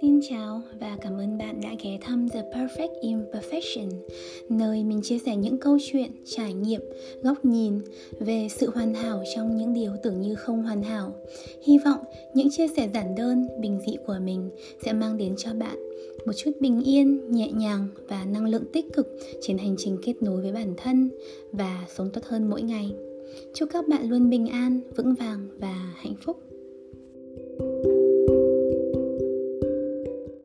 Xin chào và cảm ơn bạn đã ghé thăm The Perfect Imperfection, nơi mình chia sẻ những câu chuyện, trải nghiệm, góc nhìn về sự hoàn hảo trong những điều tưởng như không hoàn hảo. Hy vọng những chia sẻ giản đơn, bình dị của mình sẽ mang đến cho bạn một chút bình yên, nhẹ nhàng và năng lượng tích cực trên hành trình kết nối với bản thân và sống tốt hơn mỗi ngày. Chúc các bạn luôn bình an, vững vàng và hạnh phúc.